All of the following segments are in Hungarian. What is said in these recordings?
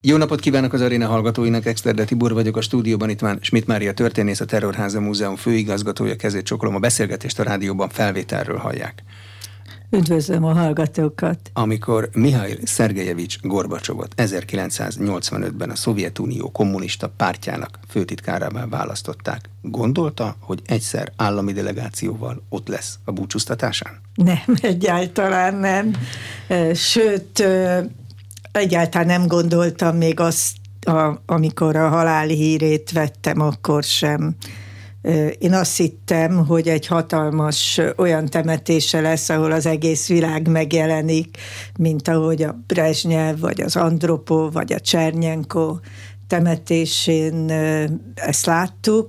Jó napot kívánok az aréna hallgatóinak, Exterde Tibor vagyok a stúdióban, itt van Schmidt Mária történész, a Terrorháza Múzeum főigazgatója, kezét csokolom, a beszélgetést a rádióban felvételről hallják. Üdvözlöm a hallgatókat! Amikor Mihail Szergejevics Gorbacsovot 1985-ben a Szovjetunió kommunista pártjának főtitkárává választották, gondolta, hogy egyszer állami delegációval ott lesz a búcsúztatásán? Nem, egyáltalán nem. Sőt, egyáltalán nem gondoltam még azt, a, amikor a halál hírét vettem, akkor sem. Én azt hittem, hogy egy hatalmas olyan temetése lesz, ahol az egész világ megjelenik, mint ahogy a Brezsnyev, vagy az Andropó, vagy a Csernyenko temetésén ezt láttuk,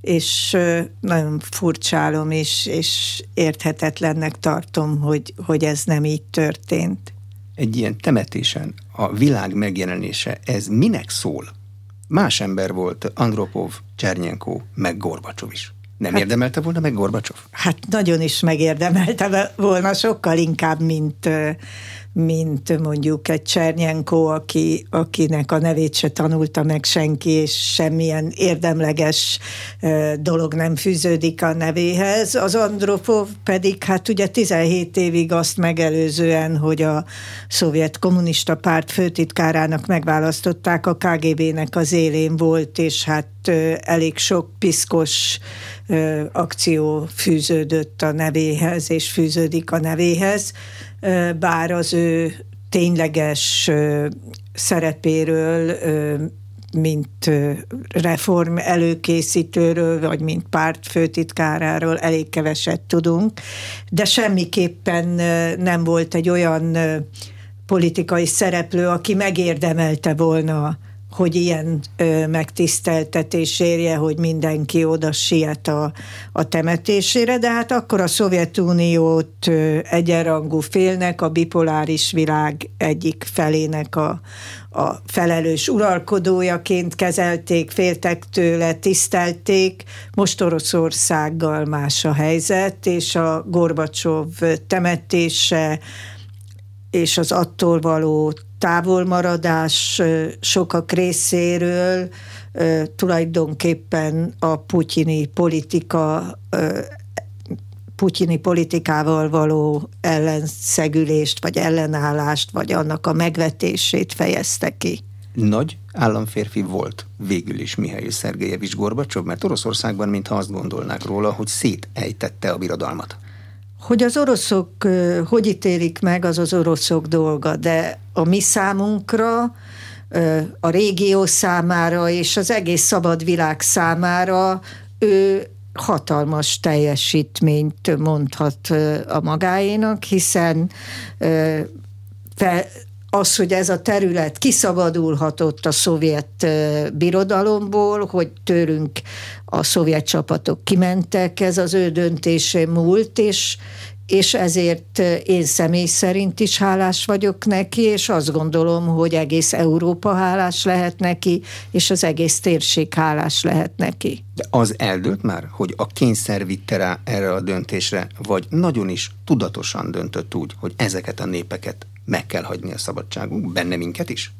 és nagyon furcsálom, és, és érthetetlennek tartom, hogy, hogy ez nem így történt egy ilyen temetésen a világ megjelenése, ez minek szól? Más ember volt Andropov, Csernyenko, meg Gorbacsov is. Nem hát, érdemelte volna meg Gorbacsov? Hát nagyon is megérdemelte volna, sokkal inkább, mint mint mondjuk egy Csernyenko, aki, akinek a nevét se tanulta meg senki, és semmilyen érdemleges dolog nem fűződik a nevéhez. Az Andropov pedig hát ugye 17 évig azt megelőzően, hogy a szovjet kommunista párt főtitkárának megválasztották, a KGB-nek az élén volt, és hát elég sok piszkos akció fűződött a nevéhez, és fűződik a nevéhez bár az ő tényleges szerepéről, mint reform előkészítőről, vagy mint párt főtitkáráról elég keveset tudunk, de semmiképpen nem volt egy olyan politikai szereplő, aki megérdemelte volna hogy ilyen ö, megtiszteltetés érje, hogy mindenki oda siet a, a temetésére, de hát akkor a Szovjetuniót ö, egyenrangú félnek, a bipoláris világ egyik felének a, a felelős uralkodójaként kezelték, féltek tőle, tisztelték. Most Oroszországgal más a helyzet, és a Gorbacsov temetése és az attól való távolmaradás sokak részéről tulajdonképpen a putyini politika putyini politikával való ellenszegülést, vagy ellenállást, vagy annak a megvetését fejezte ki. Nagy államférfi volt végül is Mihály Szergejevics Gorbacsov, mert Oroszországban mintha azt gondolnák róla, hogy szétejtette a birodalmat. Hogy az oroszok hogy ítélik meg, az az oroszok dolga, de a mi számunkra, a régió számára és az egész szabad világ számára ő hatalmas teljesítményt mondhat a magáénak, hiszen fel, az, hogy ez a terület kiszabadulhatott a szovjet birodalomból, hogy tőlünk a szovjet csapatok kimentek, ez az ő döntése múlt, és, és ezért én személy szerint is hálás vagyok neki, és azt gondolom, hogy egész Európa hálás lehet neki, és az egész térség hálás lehet neki. De az eldőlt már, hogy a kényszer vitte rá erre a döntésre, vagy nagyon is tudatosan döntött úgy, hogy ezeket a népeket meg kell hagyni a szabadságunk, benne minket is?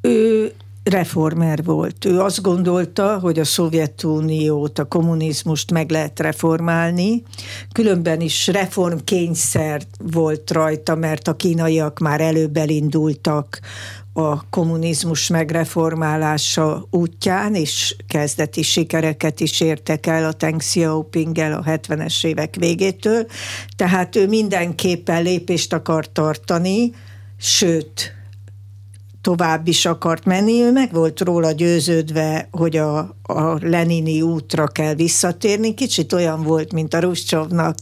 Ő reformer volt. Ő azt gondolta, hogy a Szovjetuniót, a kommunizmust meg lehet reformálni, különben is reformkényszer volt rajta, mert a kínaiak már előbb elindultak a kommunizmus megreformálása útján, és kezdeti sikereket is értek el a Teng Xiaoping-el a 70-es évek végétől, tehát ő mindenképpen lépést akar tartani, sőt, tovább is akart menni, ő meg volt róla győződve, hogy a, a Lenini útra kell visszatérni. Kicsit olyan volt, mint a Ruscsovnak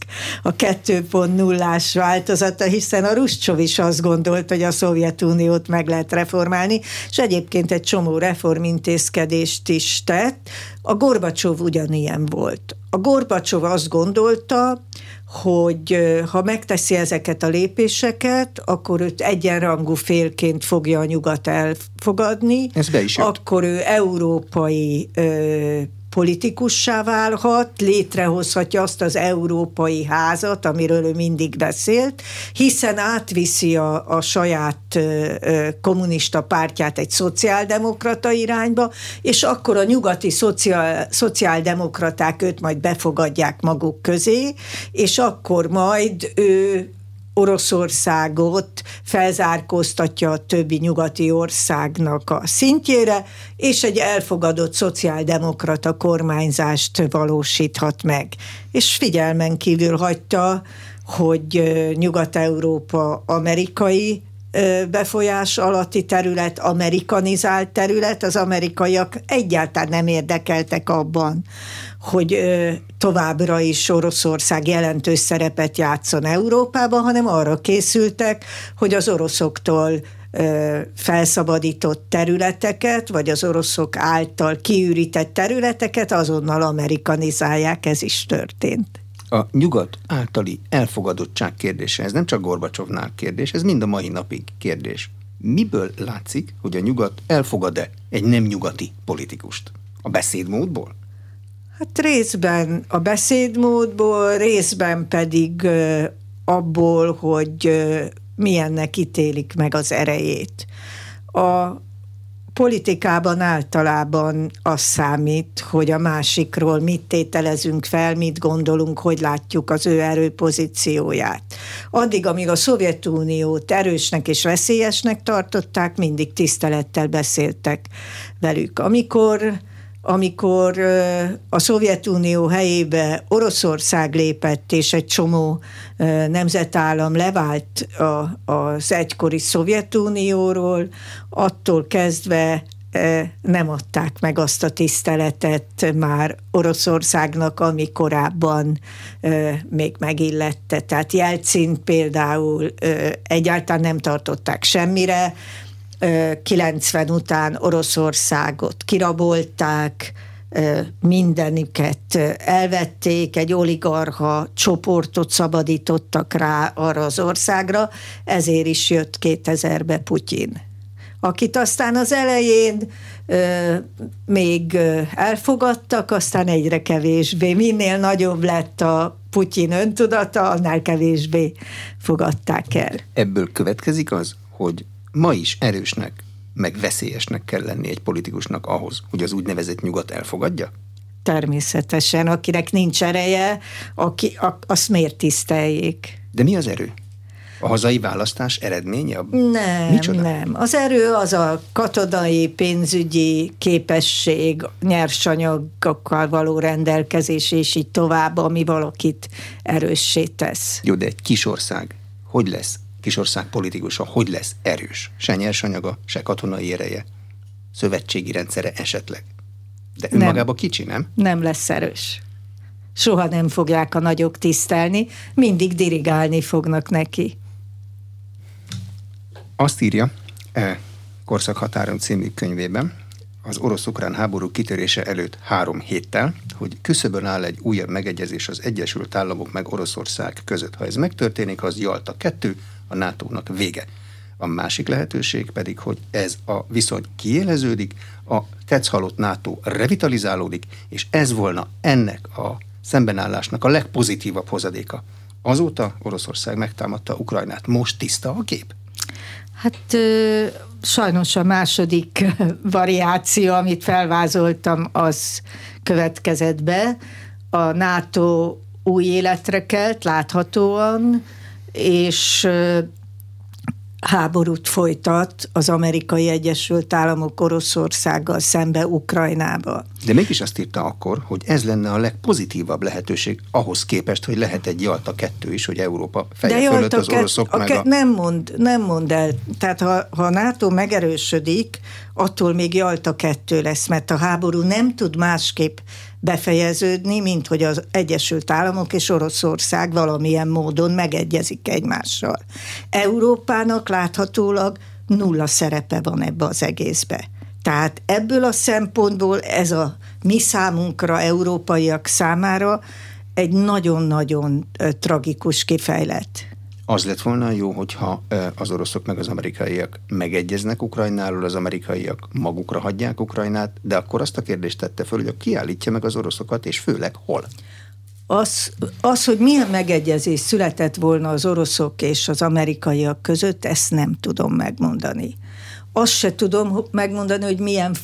a 2.0-ás változata, hiszen a Ruscsov is azt gondolt, hogy a Szovjetuniót meg lehet reformálni, és egyébként egy csomó reformintézkedést is tett. A Gorbacsov ugyanilyen volt. A Gorbacsov azt gondolta, hogy ha megteszi ezeket a lépéseket, akkor őt egyenrangú félként fogja a nyugat elfogadni. Ez be is jött. Akkor ő európai ö, politikussá válhat, létrehozhatja azt az európai házat, amiről ő mindig beszélt, hiszen átviszi a, a saját ö, kommunista pártját egy szociáldemokrata irányba, és akkor a nyugati szociál, szociáldemokraták őt majd befogadják maguk közé, és akkor majd ő Oroszországot felzárkóztatja a többi nyugati országnak a szintjére, és egy elfogadott szociáldemokrata kormányzást valósíthat meg. És figyelmen kívül hagyta, hogy Nyugat-Európa amerikai befolyás alatti terület, amerikanizált terület, az amerikaiak egyáltalán nem érdekeltek abban, hogy továbbra is Oroszország jelentős szerepet játszon Európában, hanem arra készültek, hogy az oroszoktól felszabadított területeket, vagy az oroszok által kiürített területeket azonnal amerikanizálják, ez is történt. A nyugat általi elfogadottság kérdése, ez nem csak Gorbacsovnál kérdés, ez mind a mai napig kérdés. Miből látszik, hogy a nyugat elfogad-e egy nem nyugati politikust? A beszédmódból? Hát részben a beszédmódból, részben pedig abból, hogy milyennek ítélik meg az erejét. A politikában általában az számít, hogy a másikról mit tételezünk fel, mit gondolunk, hogy látjuk az ő erőpozícióját. Addig, amíg a Szovjetuniót erősnek és veszélyesnek tartották, mindig tisztelettel beszéltek velük. Amikor amikor a Szovjetunió helyébe Oroszország lépett, és egy csomó nemzetállam levált az egykori Szovjetunióról, attól kezdve nem adták meg azt a tiszteletet már Oroszországnak, ami korábban még megillette. Tehát Jelcint például egyáltalán nem tartották semmire, 90 után Oroszországot kirabolták, mindenüket elvették, egy oligarha csoportot szabadítottak rá arra az országra, ezért is jött 2000-be Putyin akit aztán az elején ö, még elfogadtak, aztán egyre kevésbé. Minél nagyobb lett a Putyin öntudata, annál kevésbé fogadták el. Ebből következik az, hogy ma is erősnek, meg veszélyesnek kell lenni egy politikusnak ahhoz, hogy az úgynevezett nyugat elfogadja? Természetesen, akinek nincs ereje, aki, a, azt miért tiszteljék? De mi az erő? A hazai választás eredménye? Nem, Micsoda? nem. Az erő az a katonai, pénzügyi képesség, nyersanyagokkal való rendelkezés, és így tovább, ami valakit erőssé tesz. Jó, de egy kis ország hogy lesz kisország politikusa hogy lesz erős? Se nyersanyaga, se katonai ereje, szövetségi rendszere esetleg. De önmagában kicsi, nem? Nem lesz erős. Soha nem fogják a nagyok tisztelni, mindig dirigálni fognak neki. Azt írja e, Korszakhatáron című könyvében, az orosz-ukrán háború kitörése előtt három héttel, hogy küszöbön áll egy újabb megegyezés az Egyesült Államok meg Oroszország között. Ha ez megtörténik, az Jalta kettő, a NATO-nak vége. A másik lehetőség pedig, hogy ez a viszony kiéleződik, a tetszhalott NATO revitalizálódik, és ez volna ennek a szembenállásnak a legpozitívabb hozadéka. Azóta Oroszország megtámadta Ukrajnát. Most tiszta a kép? Hát sajnos a második variáció, amit felvázoltam, az következett be. A NATO új életre kelt, láthatóan, és háborút folytat az amerikai Egyesült Államok Oroszországgal szembe Ukrajnába. De mégis azt írta akkor, hogy ez lenne a legpozitívabb lehetőség ahhoz képest, hogy lehet egy Jalta kettő is, hogy Európa feje De fölött az oroszok a meg a... Nem mond, nem mond el. Tehát ha, ha a NATO megerősödik, attól még Jalta kettő lesz, mert a háború nem tud másképp befejeződni, mint hogy az Egyesült Államok és Oroszország valamilyen módon megegyezik egymással. Európának láthatólag nulla szerepe van ebbe az egészbe. Tehát ebből a szempontból ez a mi számunkra, európaiak számára egy nagyon-nagyon tragikus kifejlet. Az lett volna jó, hogyha az oroszok meg az amerikaiak megegyeznek Ukrajnáról, az amerikaiak magukra hagyják Ukrajnát, de akkor azt a kérdést tette föl, hogy kiállítja meg az oroszokat, és főleg hol? Az, az, hogy milyen megegyezés született volna az oroszok és az amerikaiak között, ezt nem tudom megmondani. Azt se tudom megmondani, hogy milyen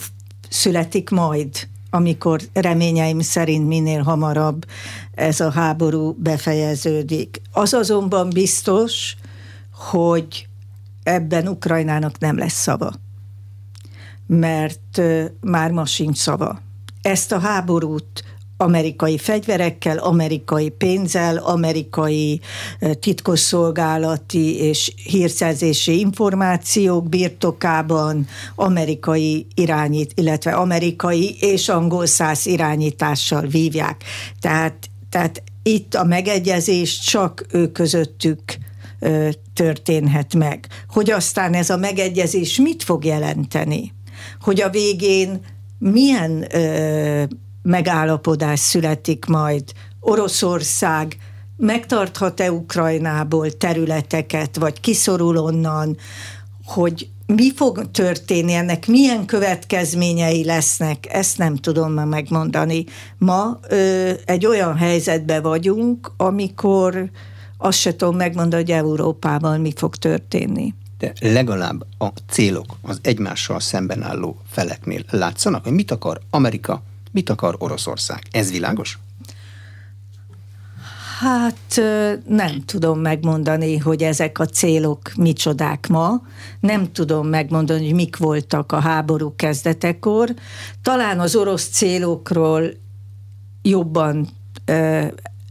születik majd, amikor reményeim szerint minél hamarabb ez a háború befejeződik. Az azonban biztos, hogy ebben Ukrajnának nem lesz szava. Mert már ma sincs szava. Ezt a háborút amerikai fegyverekkel, amerikai pénzzel, amerikai titkosszolgálati és hírszerzési információk birtokában, amerikai irányít, illetve amerikai és angol száz irányítással vívják. Tehát, tehát itt a megegyezés csak ő közöttük történhet meg. Hogy aztán ez a megegyezés mit fog jelenteni? Hogy a végén milyen ö, megállapodás születik majd. Oroszország megtarthat-e Ukrajnából területeket, vagy kiszorul onnan, hogy mi fog történni, ennek milyen következményei lesznek, ezt nem tudom ma megmondani. Ma ö, egy olyan helyzetben vagyunk, amikor azt se tudom megmondani, hogy Európában mi fog történni. De legalább a célok az egymással szemben álló feleknél látszanak, hogy mit akar Amerika, Mit akar Oroszország? Ez világos? Hát nem tudom megmondani, hogy ezek a célok micsodák ma. Nem tudom megmondani, hogy mik voltak a háború kezdetekor. Talán az orosz célokról jobban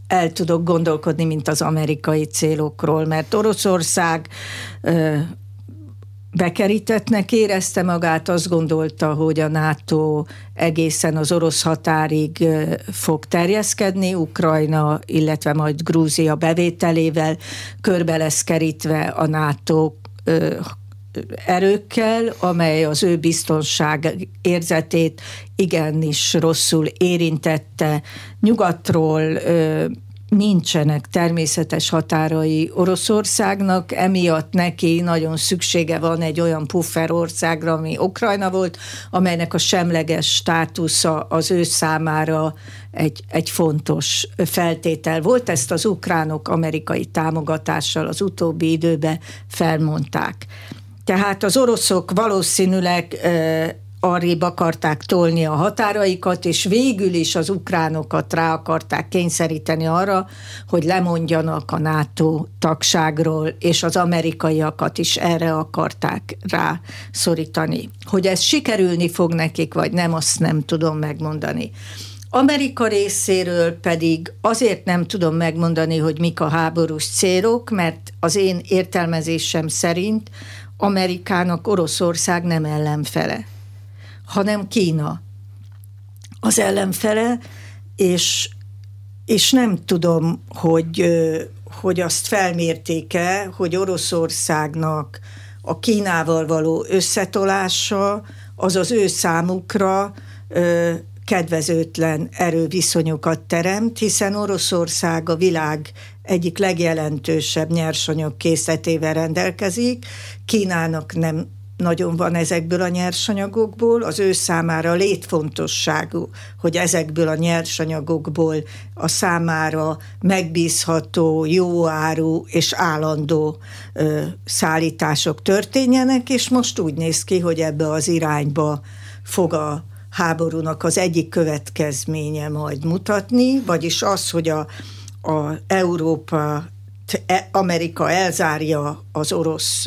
el tudok gondolkodni, mint az amerikai célokról, mert Oroszország bekerítettnek érezte magát, azt gondolta, hogy a NATO egészen az orosz határig fog terjeszkedni, Ukrajna, illetve majd Grúzia bevételével körbe lesz kerítve a NATO erőkkel, amely az ő biztonság érzetét igenis rosszul érintette. Nyugatról nincsenek természetes határai Oroszországnak, emiatt neki nagyon szüksége van egy olyan puffer országra, ami Ukrajna volt, amelynek a semleges státusza az ő számára egy, egy fontos feltétel volt. Ezt az ukránok amerikai támogatással az utóbbi időben felmondták. Tehát az oroszok valószínűleg arrébb akarták tolni a határaikat, és végül is az ukránokat rá akarták kényszeríteni arra, hogy lemondjanak a NATO tagságról, és az amerikaiakat is erre akarták rá szorítani. Hogy ez sikerülni fog nekik, vagy nem, azt nem tudom megmondani. Amerika részéről pedig azért nem tudom megmondani, hogy mik a háborús célok, mert az én értelmezésem szerint Amerikának Oroszország nem ellenfele hanem Kína. Az ellenfele, és, és nem tudom, hogy, hogy azt felmértéke, hogy Oroszországnak a Kínával való összetolása az az ő számukra kedvezőtlen erőviszonyokat teremt, hiszen Oroszország a világ egyik legjelentősebb nyersanyag készletével rendelkezik, Kínának nem nagyon van ezekből a nyersanyagokból, az ő számára létfontosságú, hogy ezekből a nyersanyagokból a számára megbízható, jó áru és állandó ö, szállítások történjenek, és most úgy néz ki, hogy ebbe az irányba fog a háborúnak az egyik következménye majd mutatni, vagyis az, hogy a, a Európa Amerika elzárja az orosz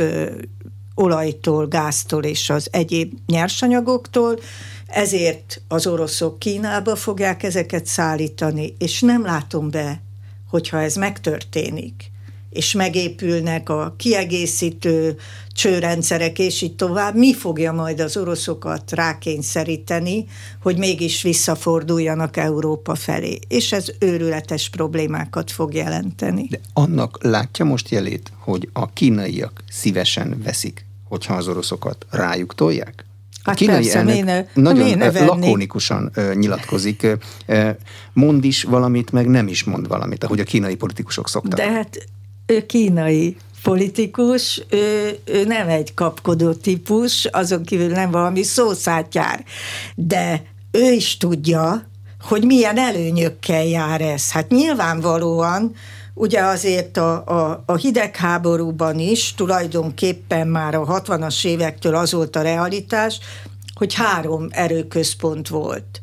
olajtól, gáztól és az egyéb nyersanyagoktól, ezért az oroszok Kínába fogják ezeket szállítani, és nem látom be, hogyha ez megtörténik, és megépülnek a kiegészítő csőrendszerek, és így tovább, mi fogja majd az oroszokat rákényszeríteni, hogy mégis visszaforduljanak Európa felé. És ez őrületes problémákat fog jelenteni. De annak látja most jelét, hogy a kínaiak szívesen veszik hogyha az oroszokat rájuk tolják? A hát kínai persze, elnök méne, nagyon méne lakonikusan nyilatkozik, mond is valamit, meg nem is mond valamit, ahogy a kínai politikusok szoktak. De hát ő kínai politikus, ő, ő nem egy kapkodó típus, azon kívül nem valami szószátjár, de ő is tudja, hogy milyen előnyökkel jár ez. Hát nyilvánvalóan Ugye azért a, a, a hidegháborúban is tulajdonképpen már a 60-as évektől az volt a realitás, hogy három erőközpont volt.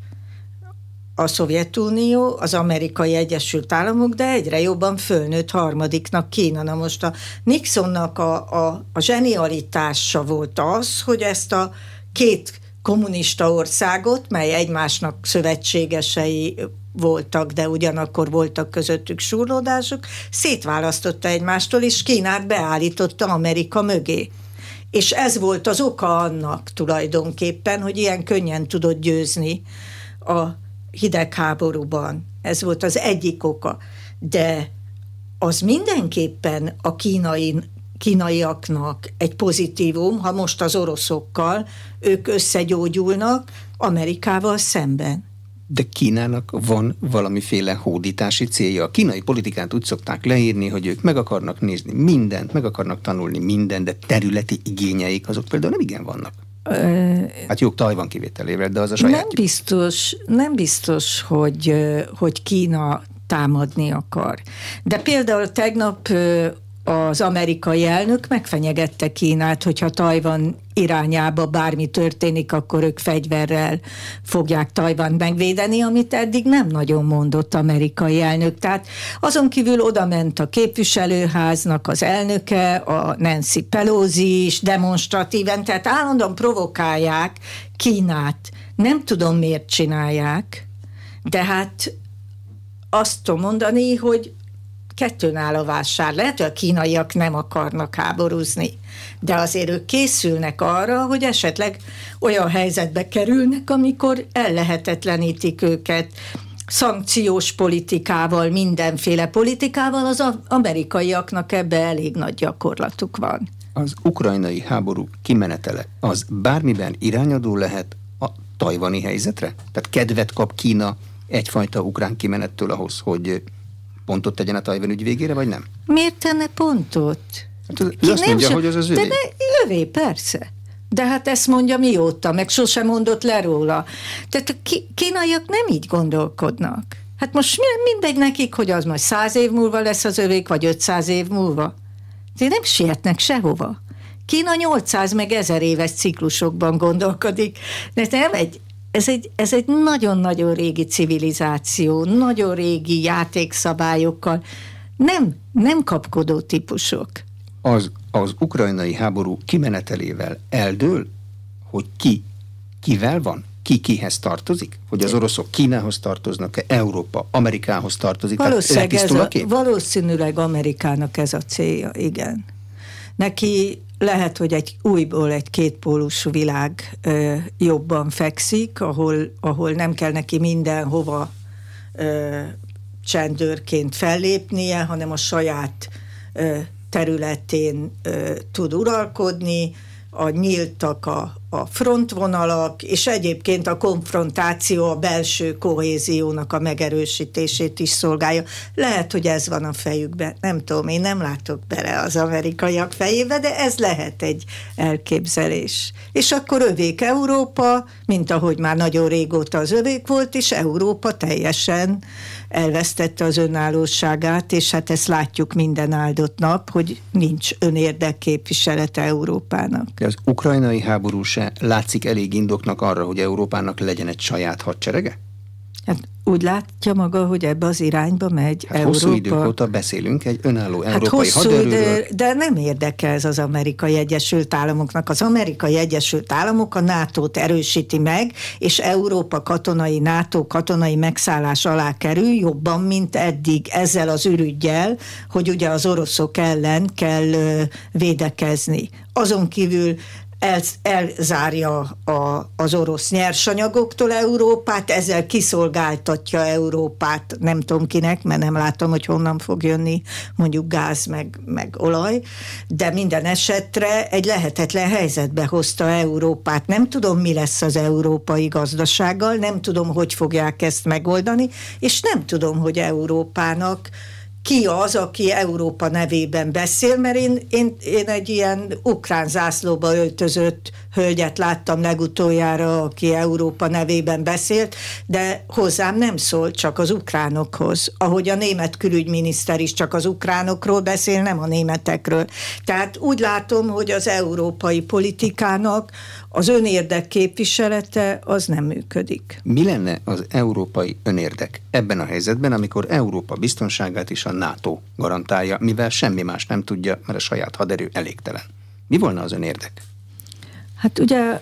A Szovjetunió, az Amerikai Egyesült Államok, de egyre jobban fölnőtt harmadiknak Kína. Na most a Nixonnak a, a, a zsenialitása volt az, hogy ezt a két kommunista országot, mely egymásnak szövetségesei voltak, de ugyanakkor voltak közöttük surlódások, szétválasztotta egymástól, és Kínát beállította Amerika mögé. És ez volt az oka annak tulajdonképpen, hogy ilyen könnyen tudott győzni a hidegháborúban. Ez volt az egyik oka. De az mindenképpen a kínai, kínaiaknak egy pozitívum, ha most az oroszokkal ők összegyógyulnak Amerikával szemben de Kínának van valamiféle hódítási célja. A kínai politikát úgy szokták leírni, hogy ők meg akarnak nézni mindent, meg akarnak tanulni mindent, de területi igényeik azok például nem igen vannak. Hát jó, Tajvan kivételével, de az a saját. Nem biztos, nem biztos hogy, hogy Kína támadni akar. De például tegnap az amerikai elnök megfenyegette Kínát, hogyha Tajvan irányába bármi történik, akkor ők fegyverrel fogják Tajvan megvédeni, amit eddig nem nagyon mondott amerikai elnök. Tehát azon kívül oda ment a képviselőháznak az elnöke, a Nancy Pelosi is demonstratíven, tehát állandóan provokálják Kínát. Nem tudom, miért csinálják, de hát azt tudom mondani, hogy kettőn áll a vásár. Lehet, hogy a kínaiak nem akarnak háborúzni, de azért ők készülnek arra, hogy esetleg olyan helyzetbe kerülnek, amikor ellehetetlenítik őket szankciós politikával, mindenféle politikával, az amerikaiaknak ebbe elég nagy gyakorlatuk van. Az ukrajnai háború kimenetele az bármiben irányadó lehet a tajvani helyzetre? Tehát kedvet kap Kína egyfajta ukrán kimenettől ahhoz, hogy pontot tegyen a Tajvan ügy végére, vagy nem? Miért tenne pontot? Hát ő Ki azt mondja, sem, hogy az az övé. De ne, övé, persze. De hát ezt mondja mióta, meg sosem mondott le róla. Tehát a kínaiak nem így gondolkodnak. Hát most mindegy nekik, hogy az majd száz év múlva lesz az övék, vagy 500 év múlva. De nem sietnek sehova. Kína 800 meg 1000 éves ciklusokban gondolkodik, de nem egy ez egy, ez egy nagyon-nagyon régi civilizáció, nagyon régi játékszabályokkal, nem, nem kapkodó típusok. Az, az ukrajnai háború kimenetelével eldől, hogy ki kivel van? Ki kihez tartozik? Hogy az oroszok Kínához tartoznak-e, Európa Amerikához tartozik? Valószínűleg, ez a, valószínűleg Amerikának ez a célja, igen. Neki lehet, hogy egy újból egy kétpólusú világ ö, jobban fekszik, ahol, ahol nem kell neki mindenhova ö, csendőrként fellépnie, hanem a saját ö, területén ö, tud uralkodni, a nyíltak a, a frontvonalak, és egyébként a konfrontáció a belső kohéziónak a megerősítését is szolgálja. Lehet, hogy ez van a fejükben, nem tudom, én nem látok bele az amerikaiak fejébe, de ez lehet egy elképzelés. És akkor övék Európa, mint ahogy már nagyon régóta az övék volt, és Európa teljesen elvesztette az önállóságát, és hát ezt látjuk minden áldott nap, hogy nincs önérdek képviselete Európának. Az ukrajnai háború se látszik elég indoknak arra, hogy Európának legyen egy saját hadserege? Hát úgy látja maga, hogy ebbe az irányba megy hát Európa. Hosszú idők óta beszélünk egy önálló hát európai hosszú, de, de nem érdekel ez az Amerikai Egyesült Államoknak. Az Amerikai Egyesült Államok a NATO-t erősíti meg, és Európa katonai, NATO katonai megszállás alá kerül jobban, mint eddig ezzel az ürügyjel, hogy ugye az oroszok ellen kell védekezni. Azon kívül el, elzárja a, az orosz nyersanyagoktól Európát, ezzel kiszolgáltatja Európát, nem tudom kinek, mert nem látom, hogy honnan fog jönni mondjuk gáz meg, meg olaj, de minden esetre egy lehetetlen helyzetbe hozta Európát. Nem tudom, mi lesz az európai gazdasággal, nem tudom, hogy fogják ezt megoldani, és nem tudom, hogy Európának ki az, aki Európa nevében beszél, mert én, én, én egy ilyen ukrán zászlóba öltözött hölgyet láttam legutoljára, aki Európa nevében beszélt, de hozzám nem szól, csak az ukránokhoz. Ahogy a német külügyminiszter is csak az ukránokról beszél, nem a németekről. Tehát úgy látom, hogy az európai politikának az önérdek képviselete az nem működik. Mi lenne az európai önérdek ebben a helyzetben, amikor Európa biztonságát is a NATO garantálja, mivel semmi más nem tudja, mert a saját haderő elégtelen? Mi volna az önérdek? Hát ugye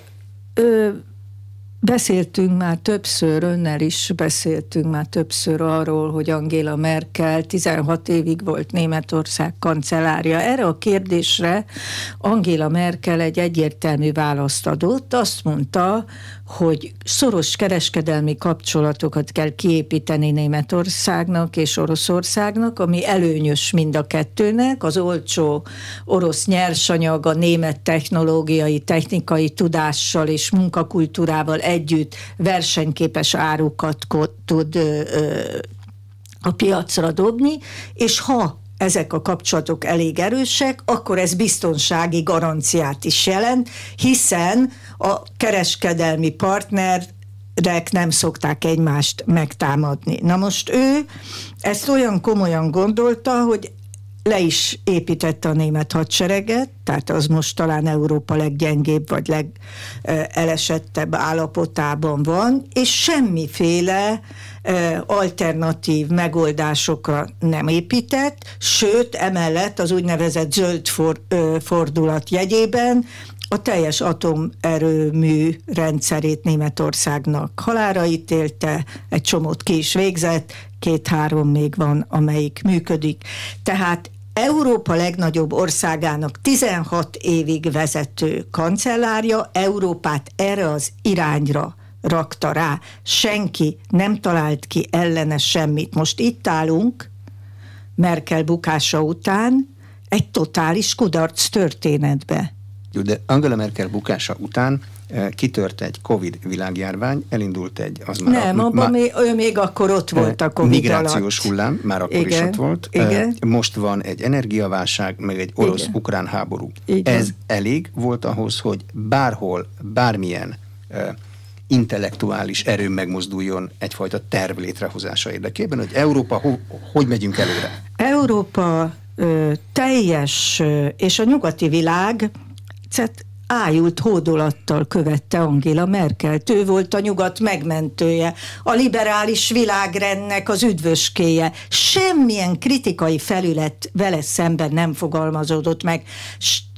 Beszéltünk már többször, önnel is beszéltünk már többször arról, hogy Angela Merkel 16 évig volt Németország kancellárja. Erre a kérdésre Angela Merkel egy egyértelmű választ adott. Azt mondta, hogy szoros kereskedelmi kapcsolatokat kell kiépíteni Németországnak és Oroszországnak, ami előnyös mind a kettőnek, az olcsó orosz nyersanyag a német technológiai, technikai tudással és munkakultúrával együtt versenyképes árukat tud a piacra dobni, és ha ezek a kapcsolatok elég erősek, akkor ez biztonsági garanciát is jelent, hiszen a kereskedelmi partner nem szokták egymást megtámadni. Na most ő ezt olyan komolyan gondolta, hogy le is építette a német hadsereget, tehát az most talán Európa leggyengébb vagy legelesettebb állapotában van, és semmiféle alternatív megoldásokra nem épített, sőt, emellett az úgynevezett zöld for, fordulat jegyében a teljes atomerőmű rendszerét Németországnak halára ítélte, egy csomót ki is végzett, két-három még van, amelyik működik. Tehát Európa legnagyobb országának 16 évig vezető kancellárja Európát erre az irányra rakta rá. Senki nem talált ki ellene semmit. Most itt állunk, Merkel bukása után, egy totális kudarc történetbe. Jó, de Angela Merkel bukása után kitört egy Covid világjárvány, elindult egy... Az már Nem, a, abban még, ő még akkor ott eh, volt a Covid Migrációs alatt. hullám, már akkor igen, is ott volt. Eh, igen. Most van egy energiaválság, meg egy orosz-ukrán háború. Igen. Ez elég volt ahhoz, hogy bárhol, bármilyen intellektuális erő megmozduljon egyfajta terv létrehozása érdekében, hogy Európa ho, hogy megyünk előre? Európa ö, teljes, ö, és a nyugati világ cet, ájult hódolattal követte Angela Merkel. Ő volt a nyugat megmentője, a liberális világrendnek az üdvöskéje. Semmilyen kritikai felület vele szemben nem fogalmazódott meg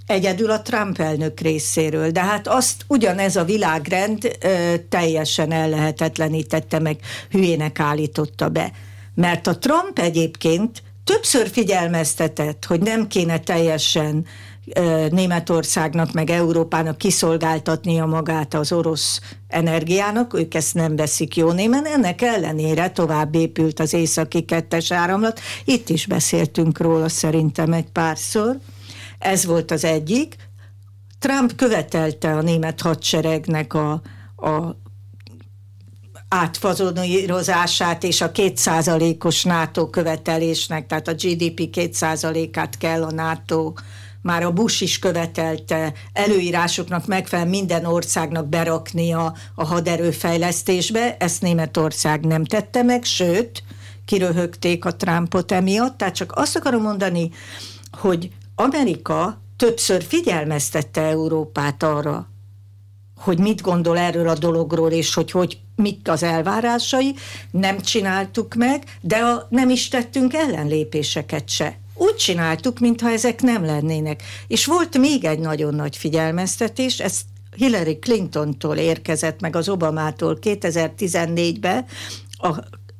egyedül a Trump elnök részéről, de hát azt ugyanez a világrend ö, teljesen ellehetetlenítette meg, hülyének állította be. Mert a Trump egyébként többször figyelmeztetett, hogy nem kéne teljesen Németországnak meg Európának kiszolgáltatnia magát az orosz energiának, ők ezt nem veszik jó némen, ennek ellenére tovább épült az északi kettes áramlat, itt is beszéltünk róla szerintem egy párszor, ez volt az egyik. Trump követelte a német hadseregnek a, a átfazonírozását és a kétszázalékos NATO követelésnek, tehát a GDP kétszázalékát kell a NATO már a Bush is követelte előírásoknak megfelelően minden országnak beraknia a haderőfejlesztésbe, ezt Németország nem tette meg, sőt, kiröhögték a Trumpot emiatt, tehát csak azt akarom mondani, hogy Amerika többször figyelmeztette Európát arra, hogy mit gondol erről a dologról, és hogy, hogy mik az elvárásai, nem csináltuk meg, de a, nem is tettünk ellenlépéseket se. Úgy csináltuk, mintha ezek nem lennének. És volt még egy nagyon nagy figyelmeztetés, ez Hillary Clintontól érkezett meg az Obamától 2014-ben, a,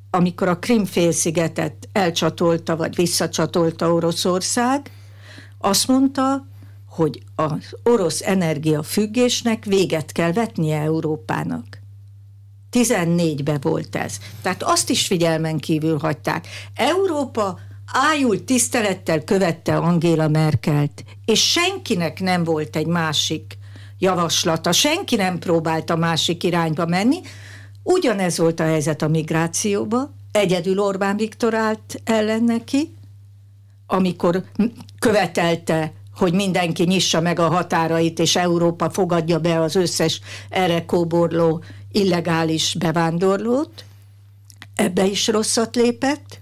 amikor a Krim-félszigetet elcsatolta, vagy visszacsatolta Oroszország, azt mondta, hogy az orosz energiafüggésnek véget kell vetnie Európának. 14-ben volt ez. Tehát azt is figyelmen kívül hagyták. Európa ájult tisztelettel követte Angéla Merkelt, és senkinek nem volt egy másik javaslata, senki nem próbált a másik irányba menni. Ugyanez volt a helyzet a migrációba, egyedül Orbán Viktor állt ellen neki, amikor követelte hogy mindenki nyissa meg a határait, és Európa fogadja be az összes erre kóborló illegális bevándorlót. Ebbe is rosszat lépett,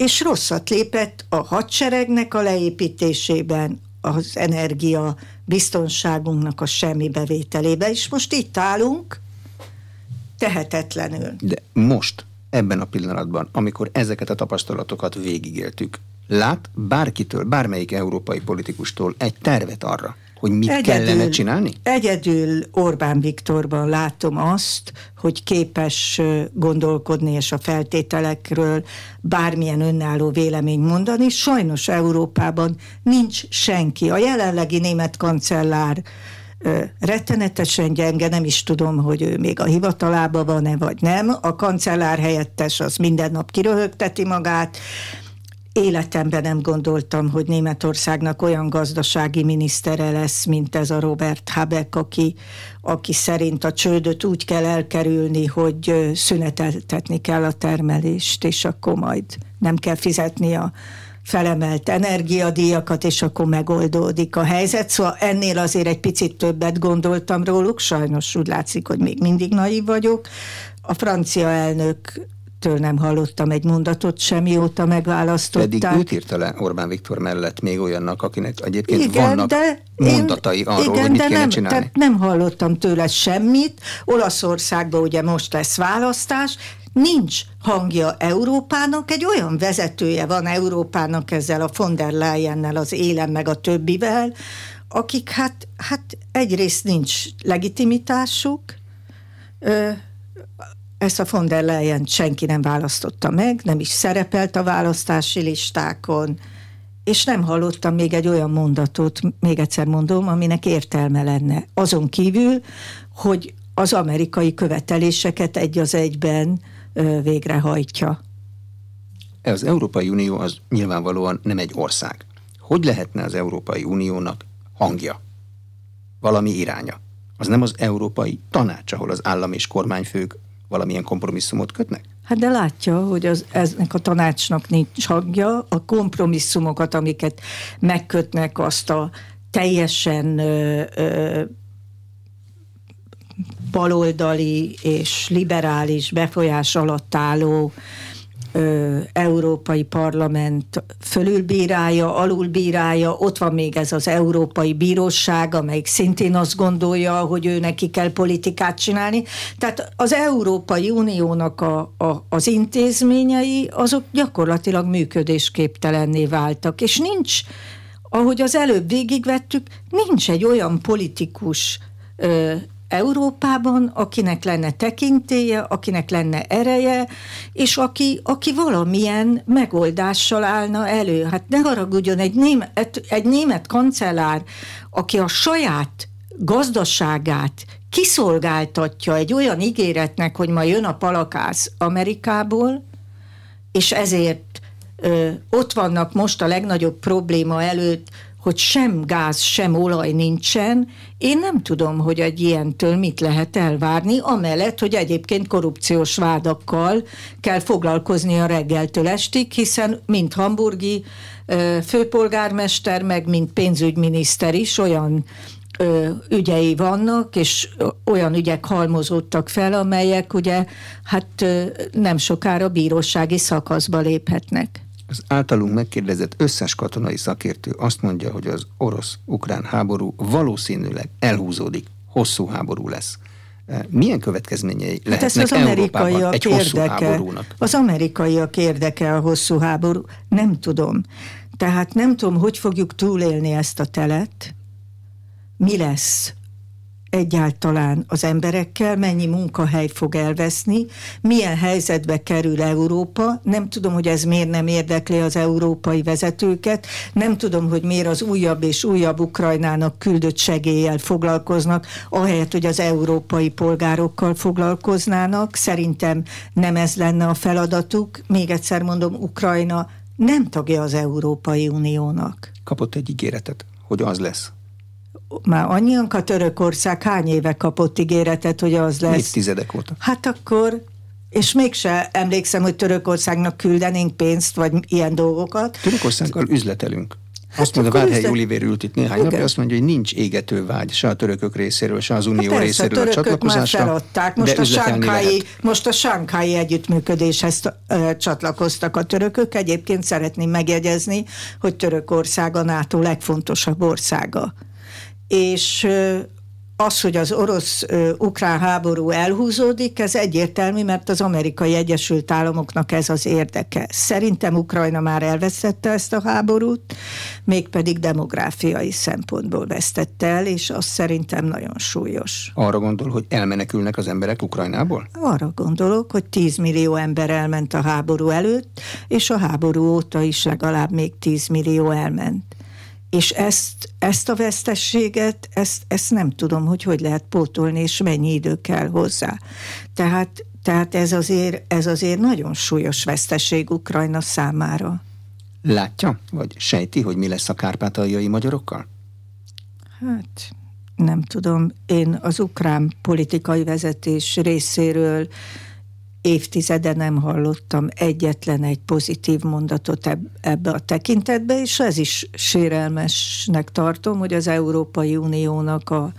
és rosszat lépett a hadseregnek a leépítésében, az energia biztonságunknak a semmi bevételébe, és most itt állunk, tehetetlenül. De most, ebben a pillanatban, amikor ezeket a tapasztalatokat végigéltük, lát bárkitől, bármelyik európai politikustól egy tervet arra, hogy mit egyedül, kellene csinálni? Egyedül Orbán Viktorban látom azt, hogy képes gondolkodni és a feltételekről bármilyen önálló vélemény mondani. Sajnos Európában nincs senki. A jelenlegi német kancellár rettenetesen gyenge, nem is tudom, hogy ő még a hivatalában van-e, vagy nem. A kancellár helyettes az minden nap kiröhögteti magát, életemben nem gondoltam, hogy Németországnak olyan gazdasági minisztere lesz, mint ez a Robert Habeck, aki, aki szerint a csődöt úgy kell elkerülni, hogy szüneteltetni kell a termelést, és akkor majd nem kell fizetni a felemelt energiadíjakat, és akkor megoldódik a helyzet. Szóval ennél azért egy picit többet gondoltam róluk, sajnos úgy látszik, hogy még mindig naív vagyok. A francia elnök től nem hallottam egy mondatot sem, mióta megválasztották. Pedig őt írta le Orbán Viktor mellett még olyannak, akinek egyébként igen, vannak de mondatai én, arról, igen, hogy mit de nem, csinálni. Tehát nem hallottam tőle semmit. Olaszországban ugye most lesz választás, nincs hangja Európának, egy olyan vezetője van Európának ezzel a von der Leyennel, az élen meg a többivel, akik hát, hát egyrészt nincs legitimitásuk, ezt a von der Leyen senki nem választotta meg, nem is szerepelt a választási listákon, és nem hallottam még egy olyan mondatot, még egyszer mondom, aminek értelme lenne. Azon kívül, hogy az amerikai követeléseket egy az egyben végrehajtja. Az Európai Unió az nyilvánvalóan nem egy ország. Hogy lehetne az Európai Uniónak hangja? Valami iránya? Az nem az Európai Tanács, ahol az állam és kormányfők valamilyen kompromisszumot kötnek? Hát de látja, hogy az, eznek a tanácsnak nincs hangja, a kompromisszumokat, amiket megkötnek azt a teljesen ö, ö, baloldali és liberális befolyás alatt álló ö, Európai Parlament fölülbírálja, alulbírálja, ott van még ez az Európai Bíróság, amelyik szintén azt gondolja, hogy ő neki kell politikát csinálni. Tehát az Európai Uniónak a, a, az intézményei, azok gyakorlatilag működésképtelenné váltak, és nincs, ahogy az előbb végigvettük, nincs egy olyan politikus ö, Európában, akinek lenne tekintélye, akinek lenne ereje, és aki, aki valamilyen megoldással állna elő. Hát ne haragudjon, egy német, egy német kancellár, aki a saját gazdaságát kiszolgáltatja egy olyan ígéretnek, hogy ma jön a palakász Amerikából, és ezért ö, ott vannak most a legnagyobb probléma előtt, hogy sem gáz, sem olaj nincsen, én nem tudom, hogy egy ilyentől mit lehet elvárni, amellett, hogy egyébként korrupciós vádakkal kell foglalkozni a reggeltől estig, hiszen mint hamburgi főpolgármester, meg mint pénzügyminiszter is olyan ügyei vannak, és olyan ügyek halmozódtak fel, amelyek ugye hát nem sokára bírósági szakaszba léphetnek. Az általunk megkérdezett összes katonai szakértő azt mondja, hogy az orosz-ukrán háború valószínűleg elhúzódik, hosszú háború lesz. E, milyen következményei hát lehetnek az Európában egy hosszú érdeke, háborúnak? Az amerikaiak érdeke a hosszú háború? Nem tudom. Tehát nem tudom, hogy fogjuk túlélni ezt a telet, mi lesz egyáltalán az emberekkel, mennyi munkahely fog elveszni, milyen helyzetbe kerül Európa. Nem tudom, hogy ez miért nem érdekli az európai vezetőket, nem tudom, hogy miért az újabb és újabb Ukrajnának küldött segéllyel foglalkoznak, ahelyett, hogy az európai polgárokkal foglalkoznának. Szerintem nem ez lenne a feladatuk. Még egyszer mondom, Ukrajna nem tagja az Európai Uniónak. Kapott egy ígéretet, hogy az lesz már annyian a Törökország hány éve kapott ígéretet, hogy az lesz? Évtizedek óta. Hát akkor És mégse emlékszem, hogy Törökországnak küldenénk pénzt, vagy ilyen dolgokat. Törökországgal üzletelünk. Hát azt mondja, Várhely Olivér ült itt néhány napja, azt mondja, hogy nincs égető vágy se a törökök részéről, se az Unió hát részéről a csatlakozásra. Már feladták. Most a, Sánkhái, most a Sánkhái együttműködéshez ö, csatlakoztak a törökök. Egyébként szeretném megjegyezni, hogy Törökország a NATO legfontosabb országa. És az, hogy az orosz-ukrán háború elhúzódik, ez egyértelmű, mert az amerikai Egyesült Államoknak ez az érdeke. Szerintem Ukrajna már elvesztette ezt a háborút, mégpedig demográfiai szempontból vesztette el, és az szerintem nagyon súlyos. Arra gondol, hogy elmenekülnek az emberek Ukrajnából? Arra gondolok, hogy 10 millió ember elment a háború előtt, és a háború óta is legalább még 10 millió elment és ezt, ezt a vesztességet, ezt, ezt nem tudom, hogy hogy lehet pótolni, és mennyi idő kell hozzá. Tehát, tehát ez, azért, ez azért nagyon súlyos veszteség Ukrajna számára. Látja, vagy sejti, hogy mi lesz a kárpátaljai magyarokkal? Hát nem tudom. Én az ukrán politikai vezetés részéről évtizede nem hallottam egyetlen egy pozitív mondatot ebbe a tekintetbe, és ez is sérelmesnek tartom, hogy az Európai Uniónak a,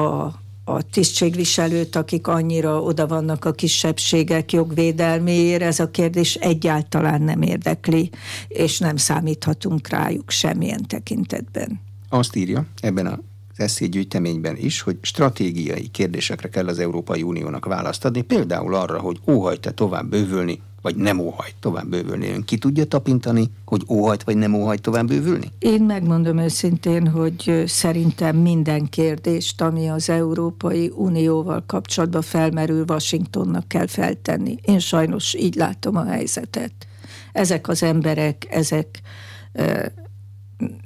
a a tisztségviselőt, akik annyira oda vannak a kisebbségek jogvédelméért, ez a kérdés egyáltalán nem érdekli, és nem számíthatunk rájuk semmilyen tekintetben. Azt írja ebben a eszégyűjteményben is, hogy stratégiai kérdésekre kell az Európai Uniónak választ adni, például arra, hogy óhajt-e tovább bővülni, vagy nem óhajt tovább bővülni. Ön ki tudja tapintani, hogy óhajt vagy nem óhajt tovább bővülni? Én megmondom őszintén, hogy szerintem minden kérdést, ami az Európai Unióval kapcsolatban felmerül, Washingtonnak kell feltenni. Én sajnos így látom a helyzetet. Ezek az emberek, ezek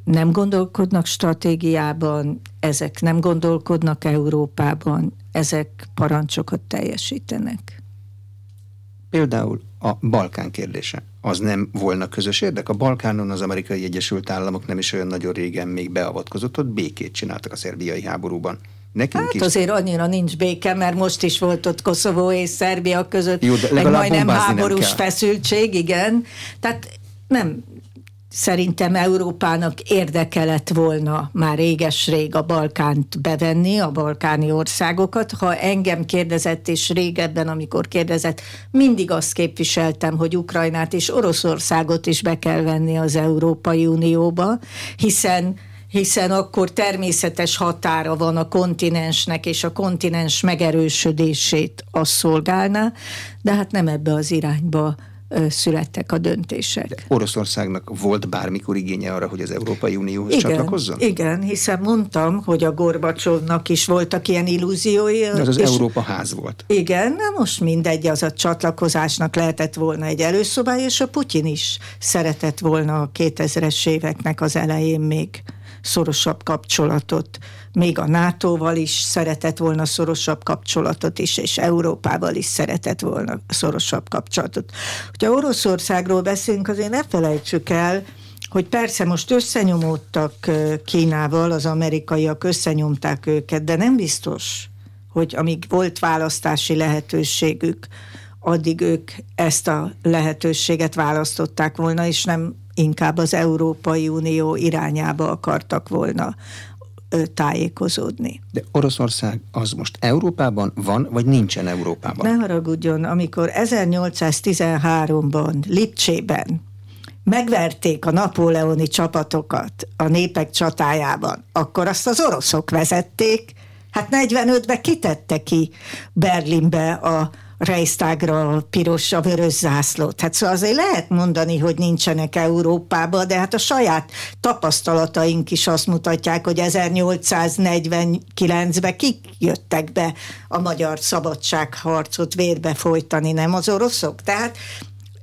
nem gondolkodnak stratégiában, ezek nem gondolkodnak Európában, ezek parancsokat teljesítenek. Például a Balkán kérdése. Az nem volna közös érdek? A Balkánon az amerikai Egyesült Államok nem is olyan nagyon régen még beavatkozott, ott békét csináltak a szerbiai háborúban. Nekünk hát is. azért annyira nincs béke, mert most is volt ott Koszovó és Szerbia között, Jó, de meg majdnem háborús feszültség, igen. Tehát nem, Szerintem Európának érdeke lett volna már réges-rég a Balkánt bevenni, a balkáni országokat. Ha engem kérdezett, és régebben, amikor kérdezett, mindig azt képviseltem, hogy Ukrajnát és Oroszországot is be kell venni az Európai Unióba, hiszen hiszen akkor természetes határa van a kontinensnek, és a kontinens megerősödését az szolgálná, de hát nem ebbe az irányba születtek a döntések. De Oroszországnak volt bármikor igénye arra, hogy az Európai Unióhoz igen, csatlakozzon? Igen, hiszen mondtam, hogy a Gorbacsovnak is voltak ilyen illúziói. Ez az Európa ház volt. Igen, na most mindegy, az a csatlakozásnak lehetett volna egy előszobája, és a Putyin is szeretett volna a 2000-es éveknek az elején még szorosabb kapcsolatot. Még a NATO-val is szeretett volna szorosabb kapcsolatot is, és Európával is szeretett volna szorosabb kapcsolatot. Hogyha Oroszországról beszélünk, azért ne felejtsük el, hogy persze most összenyomódtak Kínával, az amerikaiak összenyomták őket, de nem biztos, hogy amíg volt választási lehetőségük, addig ők ezt a lehetőséget választották volna, és nem inkább az Európai Unió irányába akartak volna tájékozódni. De Oroszország az most Európában van, vagy nincsen Európában? Ne haragudjon, amikor 1813-ban Lipcsében megverték a napóleoni csapatokat a népek csatájában, akkor azt az oroszok vezették, hát 45-ben kitette ki Berlinbe a Reichstagra a piros, a vörös zászlót. Hát szóval azért lehet mondani, hogy nincsenek Európában, de hát a saját tapasztalataink is azt mutatják, hogy 1849-ben kik jöttek be a magyar szabadságharcot vérbe folytani, nem az oroszok? Tehát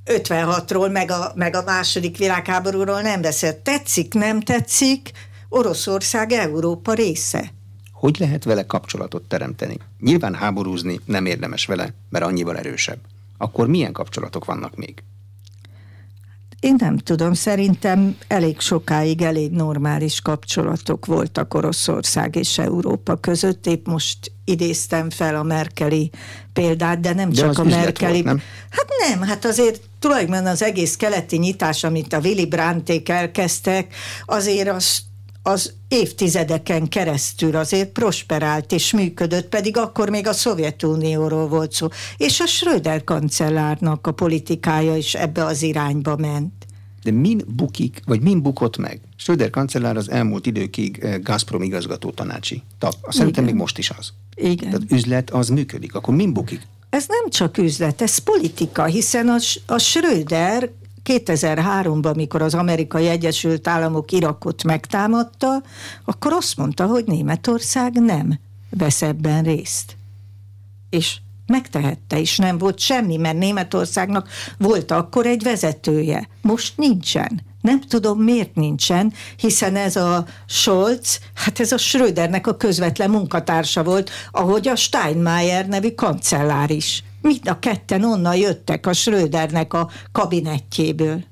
56-ról, meg a, meg a második világháborúról nem beszélt. Tetszik, nem tetszik, Oroszország Európa része. Hogy lehet vele kapcsolatot teremteni? Nyilván háborúzni nem érdemes vele, mert annyival erősebb. Akkor milyen kapcsolatok vannak még? Én nem tudom, szerintem elég sokáig elég normális kapcsolatok voltak Oroszország és Európa között, épp most idéztem fel a Merkeli példát, de nem de csak a Merkeli. Volt, nem? Hát nem, hát azért tulajdonképpen az egész keleti nyitás, amit a Willy Brandték elkezdtek, azért az az évtizedeken keresztül azért prosperált és működött, pedig akkor még a Szovjetunióról volt szó. És a Schröder kancellárnak a politikája is ebbe az irányba ment. De min bukik, vagy min bukott meg? Schröder kancellár az elmúlt időkig eh, Gazprom igazgató tanácsi tag. Szerintem még most is az. Igen. Tehát üzlet az működik. Akkor min bukik? Ez nem csak üzlet, ez politika, hiszen a, a Schröder 2003-ban, mikor az amerikai Egyesült Államok Irakot megtámadta, akkor azt mondta, hogy Németország nem vesz ebben részt. És megtehette, és nem volt semmi, mert Németországnak volt akkor egy vezetője. Most nincsen. Nem tudom, miért nincsen, hiszen ez a Scholz, hát ez a Schrödernek a közvetlen munkatársa volt, ahogy a Steinmeier nevű kancellár is. Mind a ketten onnan jöttek a Schrödernek a kabinettjéből.